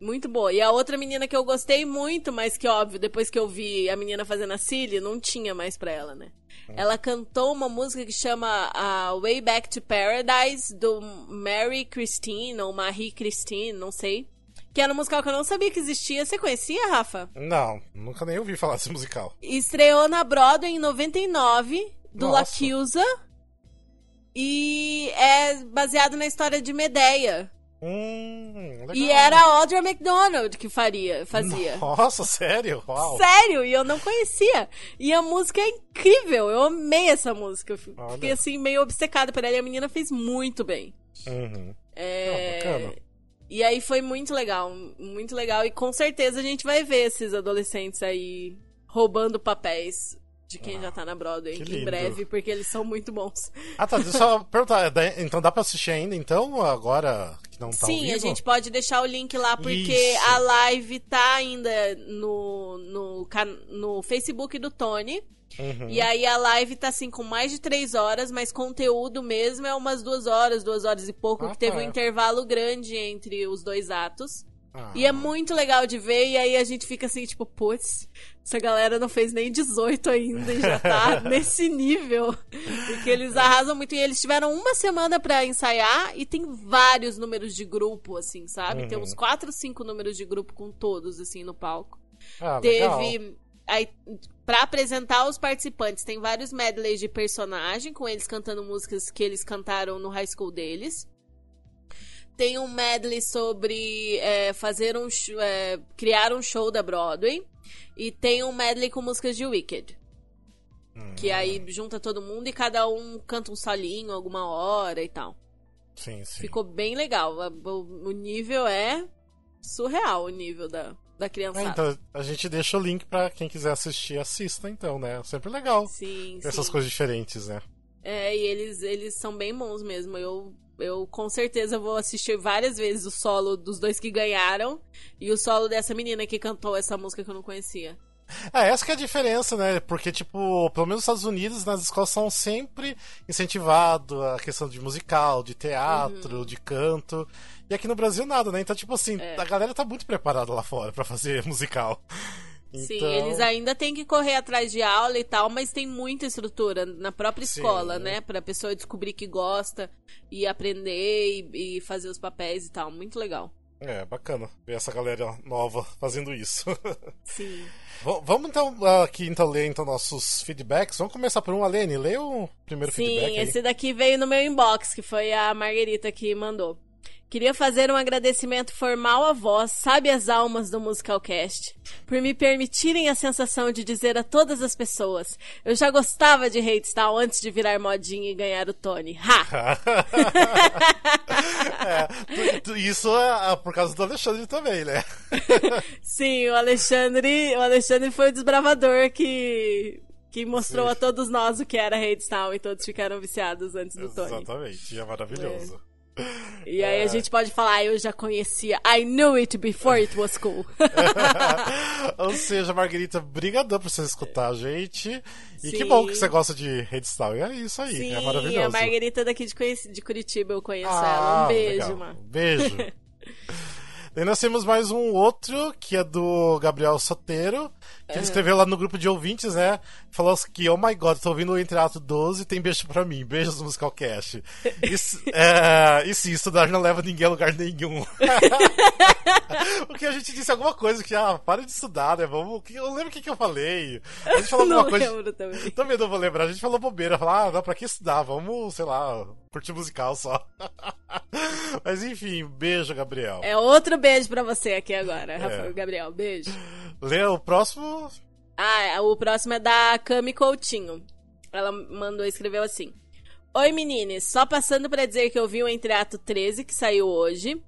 Muito boa. E a outra menina que eu gostei muito, mas que, óbvio, depois que eu vi a menina fazendo a Cilly, não tinha mais pra ela, né? Uhum. Ela cantou uma música que chama uh, Way Back to Paradise, do Mary Christine, ou Marie Christine, não sei. Que era um musical que eu não sabia que existia. Você conhecia, Rafa? Não, nunca nem ouvi falar desse musical. Estreou na Broadway em 99, do Lacusa. E é baseado na história de Medeia, Hum. E era a Audra McDonald que faria, fazia. Nossa, sério? Uau. Sério, e eu não conhecia. E a música é incrível, eu amei essa música. Eu Olha. fiquei assim, meio obcecada por ela e a menina fez muito bem. Uhum. É... Ah, bacana. E aí foi muito legal, muito legal. E com certeza a gente vai ver esses adolescentes aí roubando papéis de quem já tá na Broadway em breve, porque eles são muito bons. Ah, tá. Deixa eu só perguntar. dá- Então dá pra assistir ainda, então, agora que não tá Sim, a gente pode deixar o link lá, porque Isso. a live tá ainda no, no, no Facebook do Tony. Uhum. E aí a live tá assim com mais de três horas, mas conteúdo mesmo é umas duas horas, duas horas e pouco, Ah, que teve tá. um intervalo grande entre os dois atos. Ah. E é muito legal de ver, e aí a gente fica assim, tipo, putz, essa galera não fez nem 18 ainda e já tá nesse nível. Porque eles arrasam muito. E eles tiveram uma semana pra ensaiar e tem vários números de grupo, assim, sabe? Tem Uhum. uns quatro, cinco números de grupo com todos, assim, no palco. Ah, legal. Teve. Aí, pra apresentar os participantes, tem vários medleys de personagem, com eles cantando músicas que eles cantaram no high school deles. Tem um medley sobre é, fazer um é, criar um show da Broadway. E tem um medley com músicas de Wicked. Hum, Que aí junta todo mundo e cada um canta um solinho alguma hora e tal. Sim, sim. Ficou bem legal. O, nível é surreal, o nível da, da É, criançada. então, a gente deixa o link pra quem quiser assistir, assista, então, né? Sempre legal. Sim, Essas sim. coisas diferentes, né? É, e eles, eles são bem bons mesmo. Eu, eu com certeza vou assistir várias vezes o solo dos dois que ganharam e o solo dessa menina que cantou essa música que eu não conhecia. É, essa que é a diferença, né? Porque, tipo, pelo menos nos Estados Unidos, nas escolas são sempre incentivados a questão de musical, de teatro, Uhum. de canto. E aqui no Brasil nada, né? Então, tipo assim, É. a galera tá muito preparada lá fora pra fazer musical. Sim, Então, eles ainda têm que correr atrás de aula e tal, mas tem muita estrutura na própria Sim. escola, né? Pra pessoa descobrir que gosta e aprender e, e fazer os papéis e tal. Muito legal. É, bacana ver essa galera nova fazendo isso. Sim. V- Vamos então aqui então ler então nossos feedbacks. Vamos começar por um, Alene. Lê o primeiro Sim, feedback aí. esse daqui veio no meu inbox, que foi a Margarita que mandou. Queria fazer um agradecimento formal a vós, sabe as almas do Musicalcast, por me permitirem a sensação de dizer a todas as pessoas: eu já gostava de Hatestyle antes de virar modinha e ganhar o Tony. Ha! É, tu- tu- isso é ah, por causa do Alexandre também, né? Sim, o Alexandre, o Alexandre foi o desbravador que que mostrou Sim. a todos nós o que era Hatestyle e todos ficaram viciados antes do Tony. Exatamente, é maravilhoso. E aí É. a gente pode falar, "Ah, eu já conhecia. I knew it before it was cool. Ou seja, Margarita, brigadão por você escutar a gente. E que Sim. bom que você gosta de Redstyle. E é isso aí, Sim, é maravilhoso. a Margarita daqui de, de Curitiba, eu conheço Ah, ela. Um beijo, legal. mano. Beijo. Daí nós temos mais um outro, que é do Gabriel Soteiro, que ele escreveu lá no grupo de ouvintes, né? Falou assim que, oh my god, tô ouvindo o Entre Ato 12 tem beijo pra mim. Beijos no Musicalcast. Isso, é, e sim, estudar não leva ninguém a lugar nenhum. Porque a gente disse alguma coisa que, ah, para de estudar, né? Vamos. Eu lembro o que, que eu falei. A gente falou alguma Não coisa. lembro também. Também não vou lembrar. A gente falou bobeira. Falar, ah, não, pra que estudar? Vamos, sei lá, curtir musical só. Mas enfim, beijo, Gabriel. É outro beijo pra você aqui agora, Rafael Gabriel. Beijo. Lê o próximo. Ah, o próximo é da Cami Coutinho. Ela mandou escreveu assim: Oi meninas, só passando pra dizer que eu vi o Entre Ato 13 que saiu hoje.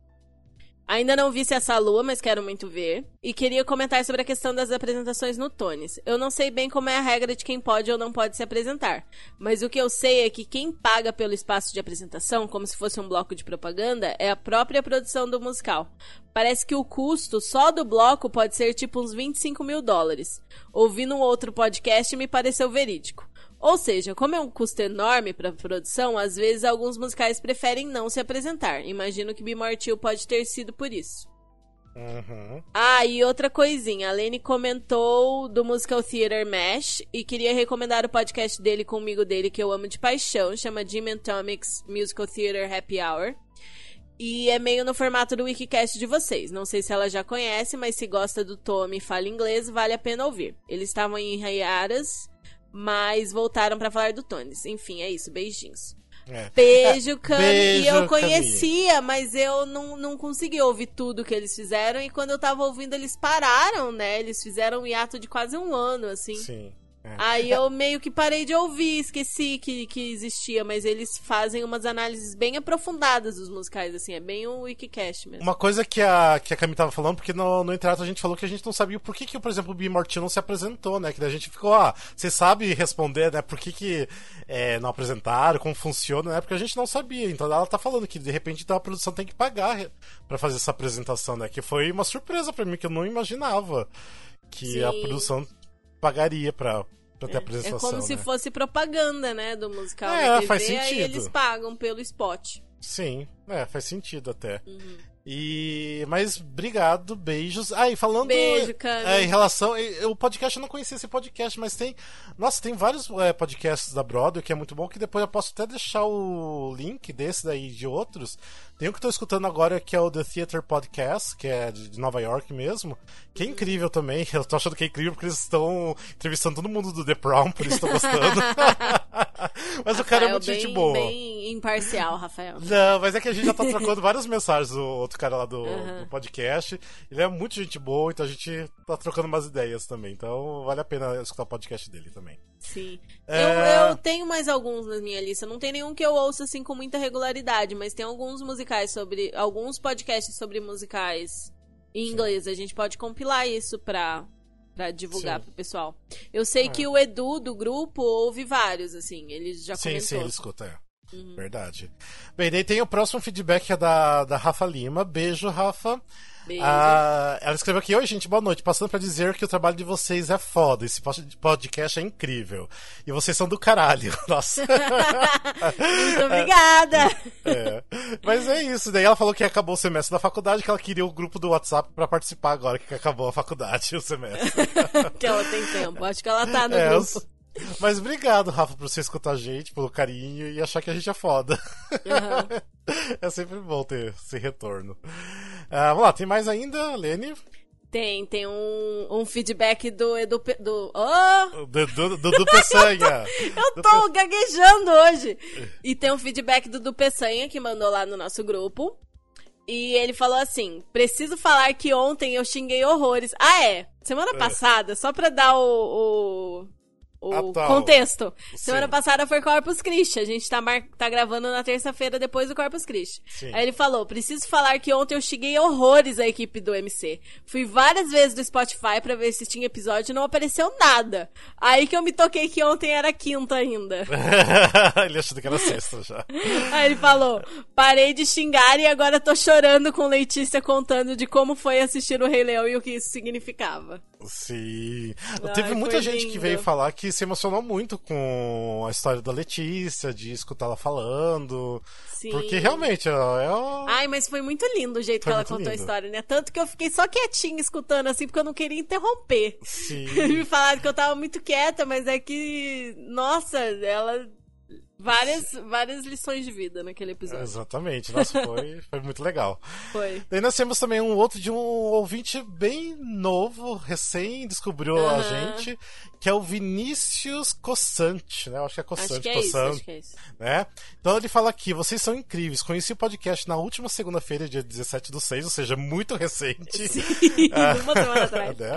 Ainda não vi se essa lua, mas quero muito ver. E queria comentar sobre a questão das apresentações no Tones. Eu não sei bem como é a regra de quem pode ou não pode se apresentar. Mas o que eu sei é que quem paga pelo espaço de apresentação, como se fosse um bloco de propaganda, é a própria produção do musical. Parece que o custo só do bloco pode ser tipo uns 25 mil dólares. Ouvi num outro podcast me pareceu verídico. Ou seja, como é um custo enorme para a produção, às vezes alguns musicais preferem não se apresentar. Imagino que Chill pode ter sido por isso. Uhum. Ah, e outra coisinha. A Lene comentou do Musical Theater Mesh e queria recomendar o podcast dele com o amigo dele que eu amo de paixão. Chama Jim and Tomic's Musical Theater Happy Hour. E é meio no formato do Wikicast de vocês. Não sei se ela já conhece, mas se gosta do Tommy e fala inglês, vale a pena ouvir. Eles estavam em Rayaras, mas voltaram pra falar do Tones. Enfim, é isso. Beijinhos. É. Beijo, Cami. Beijo, e eu Cami. conhecia, mas eu não, não consegui ouvir tudo que eles fizeram. E quando eu tava ouvindo, eles pararam, né? Eles fizeram um hiato de quase um ano, assim. Sim. É. Aí eu meio que parei de ouvir, esqueci que, que existia, mas eles fazem umas análises bem aprofundadas dos musicais, assim, é bem um Wikicast mesmo. Uma coisa que a, que a Cami tava falando, porque no, no Entrato a gente falou que a gente não sabia por que, que por exemplo, o Bimortil não se apresentou, né? Que daí a gente ficou, ah, você sabe responder, né? Por que, que é, não apresentaram, como funciona, né? Porque a gente não sabia. Então ela tá falando que de repente então, a produção tem que pagar pra fazer essa apresentação, né? Que foi uma surpresa pra mim, que eu não imaginava que Sim. a produção pagaria pra, pra ter É apresentação. como se né? fosse propaganda, né, do musical É, TV, faz aí sentido. eles pagam pelo spot. Sim, é, faz sentido até. Uhum. E. Mas obrigado, beijos. Ah, e falando. Beijo. É, em relação. O podcast, eu não conhecia esse podcast, mas tem. Nossa, tem vários é, podcasts da Broadway que é muito bom, que depois eu posso até deixar o link desse daí e de outros. Tem um que eu tô escutando agora que é o The Theater Podcast, que é de Nova York mesmo, que é Uhum. incrível também. Eu tô achando que é incrível porque eles estão entrevistando todo mundo do The Prom, por isso tô gostando. mas o cara é Rafael, muito bem, gente boa. bem imparcial, Rafael. Não, mas é que a gente já tá trocando várias mensagens, o outro cara lá do, Aham. do podcast. Ele é muito gente boa, então a gente tá trocando umas ideias também. Então vale a pena escutar o podcast dele também. Sim. É. Eu, eu tenho mais alguns na minha lista. Não tem nenhum que eu ouça assim com muita regularidade, mas tem alguns musicais sobre. Alguns podcasts sobre musicais em inglês. A gente pode compilar isso pra, pra divulgar Sim. pro pessoal. Eu sei É. que o Edu do grupo ouve vários, assim. Ele já sim, comentou. sim, ele escuta, é. Uhum. Verdade. Bem, daí tem o próximo feedback que é da, da Rafa Lima. Beijo, Rafa. Beijo. Ah, ela escreveu aqui: Oi, gente, boa noite. Passando pra dizer que o trabalho de vocês é foda. Esse pod- podcast é incrível. E vocês são do caralho. Nossa. Muito obrigada! É. Mas é isso. Daí ela falou que acabou o semestre da faculdade, que ela queria o grupo do WhatsApp pra participar agora que acabou a faculdade, o semestre. que ela tem tempo. Acho que ela tá no É, grupo. Mas obrigado, Rafa, por você escutar a gente, pelo carinho e achar que a gente é foda. Aham. É sempre bom ter esse retorno. Ah, vamos lá, tem mais ainda, Lene? Tem, tem um, um feedback do Edu. Do, oh! Do, do, do, do Peçanha. Eu tô gaguejando hoje. E tem um feedback do Du Peçanha que mandou lá no nosso grupo. E ele falou assim: preciso falar que ontem eu xinguei horrores. Ah, é. Semana passada, só pra dar o. o... O tá. contexto. Sim. Semana passada foi Corpus Christi. A gente tá, mar... tá gravando na terça-feira depois do Corpus Christi. Sim. Aí ele falou: preciso falar que ontem eu xinguei horrores a equipe do MC. Fui várias vezes do Spotify pra ver se tinha episódio e não apareceu nada. Aí que eu me toquei que ontem era quinta ainda. Ele achando que era sexta já. Aí ele falou: parei de xingar e agora tô chorando com Letícia contando de como foi assistir o Rei Leão e o que isso significava. Sim. Teve muita gente que lindo. veio falar que se emocionou muito com a história da Letícia, de escutar ela falando. Sim. Porque realmente, ó, é. Ai, mas foi muito lindo o jeito Foi que ela contou a lindo. história, né? Tanto que eu fiquei só quietinha escutando, assim, porque eu não queria interromper. Sim. Me falaram que eu tava muito quieta, mas é que, nossa, ela. Várias, várias lições de vida naquele episódio. Exatamente. Nossa, foi, foi muito legal. Foi. Daí nós temos também um outro de um ouvinte bem novo, recém descobriu a gente, que é o Vinícius Cossante, né? Eu acho que é Cossante, Acho que é isso, Cossante, acho que é isso. né? Então ele fala aqui, vocês são incríveis. Conheci o podcast na última segunda-feira, dia 17 do 6, ou seja, muito recente. Sim, Ah. uma semana atrás. né?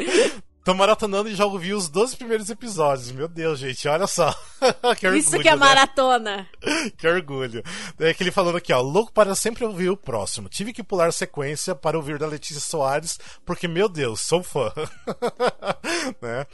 Tô maratonando e já ouvi os 12 primeiros episódios. Meu Deus, gente, olha só. que orgulho, Isso que é né? maratona. Que orgulho. Daí que ele falando aqui, ó, louco para sempre ouvir o próximo. Tive que pular sequência para ouvir da Letícia Soares, porque, meu Deus, sou fã. né?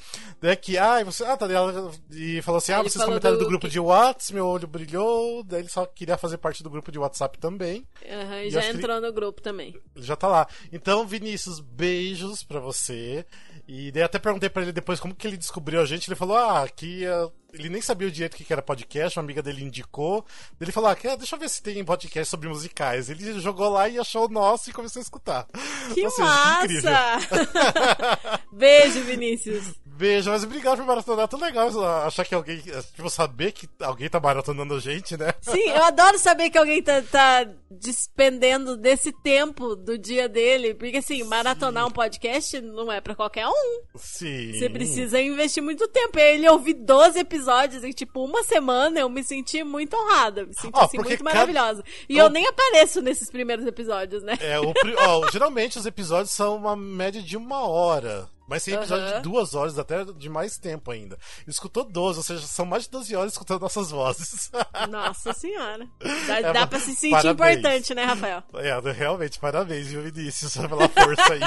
Daí aqui, ah, e você. Ah, tá. daí ela- E falou assim: ah, Ele vocês comentaram do, do grupo que- de Whats, meu olho brilhou. Daí ele só queria fazer parte do grupo de WhatsApp também. Aham, E já que ele- entrou no grupo também. Ele já tá lá. Então, Vinícius, beijos pra você. E daí até perguntei pra ele depois como que ele descobriu a gente. Ele falou, ah, que ah, ele nem sabia o direito que era podcast, uma amiga dele indicou. Ele falou, ah, deixa eu ver se tem podcast sobre musicais. Ele jogou lá e achou o nosso e começou a escutar. Que Ou seja, massa! Beijo, Vinícius. Beijo, mas obrigado por maratonar. É tão legal achar que alguém. Tipo, saber que alguém tá maratonando a gente, né? Sim, eu adoro saber que alguém tá, tá despendendo desse tempo do dia dele. Porque, assim, maratonar Sim. um podcast não é pra qualquer um. Sim. Você precisa investir muito tempo. E ele ouvi 12 episódios em, tipo, uma semana. Eu me senti muito honrada. Me senti, oh, assim, muito cada... maravilhosa. E eu... eu nem apareço nesses primeiros episódios, né? É, o, ó, geralmente os episódios são uma média de uma hora. Mas tem episódio uhum. de duas horas, até de mais tempo ainda. Escutou 12, ou seja, são mais de 12 horas escutando nossas vozes. Nossa senhora. Dá, é, dá pra se sentir parabéns. importante, né, Rafael? É, realmente, parabéns, viu, Vinícius, pela força aí.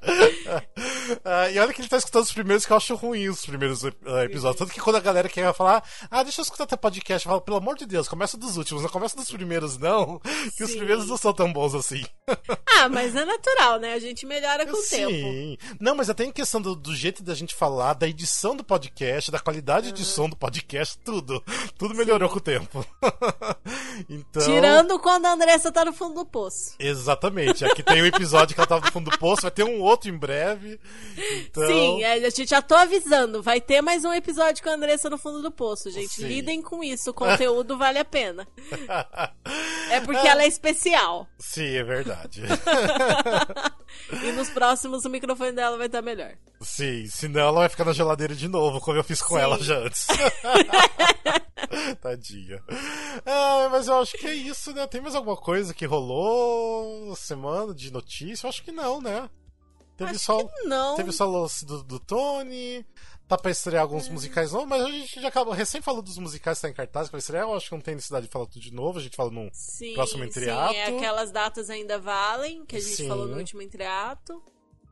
Uh, e olha que ele tá escutando os primeiros que eu acho ruim os primeiros uh, episódios. Tanto que quando a galera quer falar, ah, deixa eu escutar até podcast, eu falo, pelo amor de Deus, começa dos últimos, não começa dos primeiros, não. Que os primeiros não são tão bons assim. ah, mas é natural, né? A gente melhora com Sim. o tempo. Sim. Não, mas até em questão do, do, jeito da gente falar, da edição do podcast, da qualidade uhum. de som do podcast, tudo. Tudo melhorou Sim. com o tempo. então... Tirando quando a Andressa tá no fundo do poço. Exatamente. Aqui tem um episódio que ela tava no fundo do poço, vai ter um outro em breve. Então... Sim, é, a gente já tô avisando. Vai ter mais um episódio com a Andressa no fundo do poço, gente. Sim. Lidem com isso. O conteúdo vale a pena. É porque ela é especial. Sim, é verdade. e nos próximos o microfone dela vai estar melhor. Sim, senão ela vai ficar na geladeira de novo, como eu fiz com Sim. ela já antes. Tadinha. Ah, mas eu acho que é isso, né? Tem mais alguma coisa que rolou semana de notícia? Eu acho que não, né? Teve Acho só, não. Teve só o do, do Tony. Tá pra estrear alguns é. musicais novos, mas a gente já acabou. Recém falou dos musicais que tá em cartaz que vai estrear. Eu acho que não tem necessidade de falar tudo de novo. A gente fala no sim, próximo entreato. Sim, é, aquelas datas ainda valem, que a gente sim. falou no último entreato.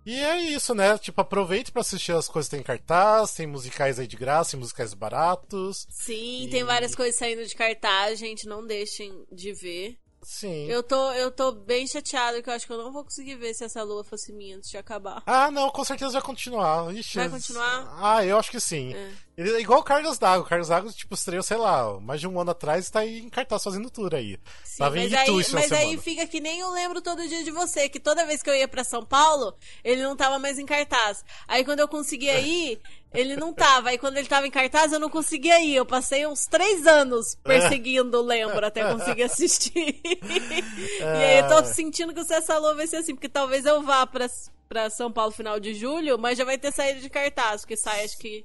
E é isso, né? Tipo, aproveite para assistir as coisas que tem em cartaz, tem musicais aí de graça, tem musicais baratos. Sim, e... tem várias coisas saindo de cartaz, gente, não deixem de ver. Sim. Eu tô, eu tô bem chateado que eu acho que eu não vou conseguir ver se essa lua fosse minha antes de acabar. Ah, não, com certeza vai continuar. Ixi, vai continuar? Ah, eu acho que sim. É. Ele é igual o Carlos D'Água. O Carlos D'Água, tipo, estreou, sei lá, mais de um ano atrás e tá aí em cartaz fazendo tour aí. Sim, Tava mas aí, mas aí fica que nem eu lembro todo dia de você, que toda vez que eu ia para São Paulo, ele não tava mais em cartaz. Aí quando eu conseguia ir, ele não tava. Aí quando ele tava em cartaz, eu não conseguia ir. Eu passei uns três anos perseguindo o Lembro até conseguir assistir. e aí eu tô sentindo que o Cessa Lua vai ser assim, porque talvez eu vá pra, pra São Paulo final de julho, mas já vai ter saído de cartaz, porque sai acho que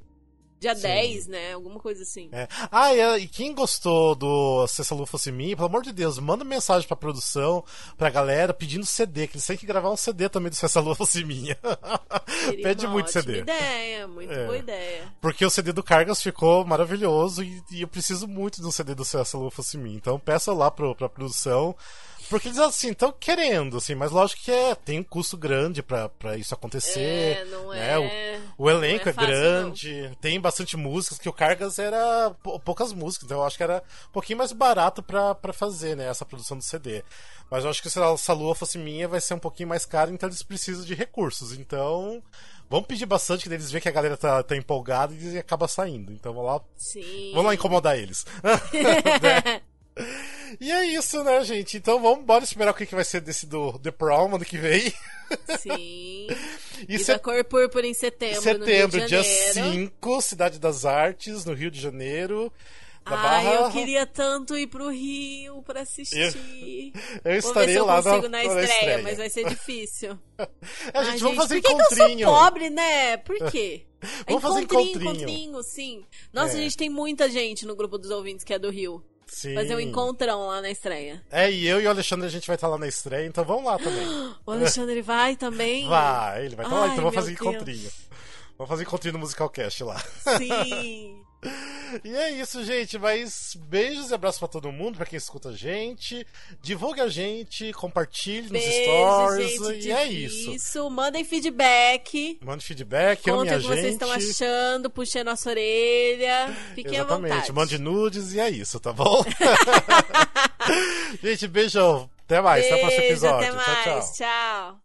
Dia Sim. 10, né? Alguma coisa assim. É. Ah, e, quem gostou do Se essa lua fosse minha, pelo amor de Deus, manda mensagem pra produção, pra galera, pedindo CD, que eles têm que gravar um CD também do Se essa lua fosse minha. Pede muito CD. ideia, muito é. boa ideia. Porque o CD do Cargas ficou maravilhoso e, e eu preciso muito do CD do Se essa lua fosse minha. Então peça lá pro, pra produção. Porque eles assim estão querendo, assim, mas lógico que é, tem um custo grande para isso acontecer. É, não né? é. O, o elenco é, é, grande, não. tem bastante músicas, que o Cargas era poucas músicas, então eu acho que era um pouquinho mais barato para fazer, né, essa produção do CD. Mas eu acho que se a lua fosse minha, vai ser um pouquinho mais caro, então eles precisam de recursos. Então, vamos pedir bastante que eles vejam que a galera tá, tá empolgada e acaba saindo. Então vamos lá. Sim. Vamos lá incomodar eles. né? E é isso, né, gente? Então vamos bora esperar o que, que vai ser desse do The Prom ano que vem. Sim. e, e set... da Cor Púrpura em setembro. Setembro, dia 5, Cidade das Artes, no Rio de Janeiro. Da Ai, Barra... eu queria tanto ir pro Rio pra assistir. Eu, eu estarei eu consigo na, na, estreia, estreia, mas vai ser difícil. é, Ai, gente, vamos fazer por que. Que eu sou pobre, né? Por quê? vamos fazer encontrinho. Encontrinho, sim. Nossa, é. a gente tem muita gente no grupo dos ouvintes que é do Rio. Sim. Fazer um encontrão lá na estreia. É, e eu e o Alexandre a gente vai estar lá na estreia, então vamos lá também. o Alexandre vai também? Vai, ele vai estar lá, então vamos fazer Deus. encontrinho. Vamos fazer encontrinho no Musical Cast lá. Sim. E é isso, gente. Mas beijos e abraços pra todo mundo, pra quem escuta a gente. Divulgue a gente, compartilhe Beijo, nos stories. Gente, e é isso. Isso, mandem feedback. Mande feedback, Contem ame o que gente. vocês estão achando, puxem a nossa orelha. Fiquem Exatamente. à vontade. Mande nudes e é isso, tá bom? gente, beijão. Até mais, Beijo, até o próximo episódio. Até mais. Tchau, tchau. tchau.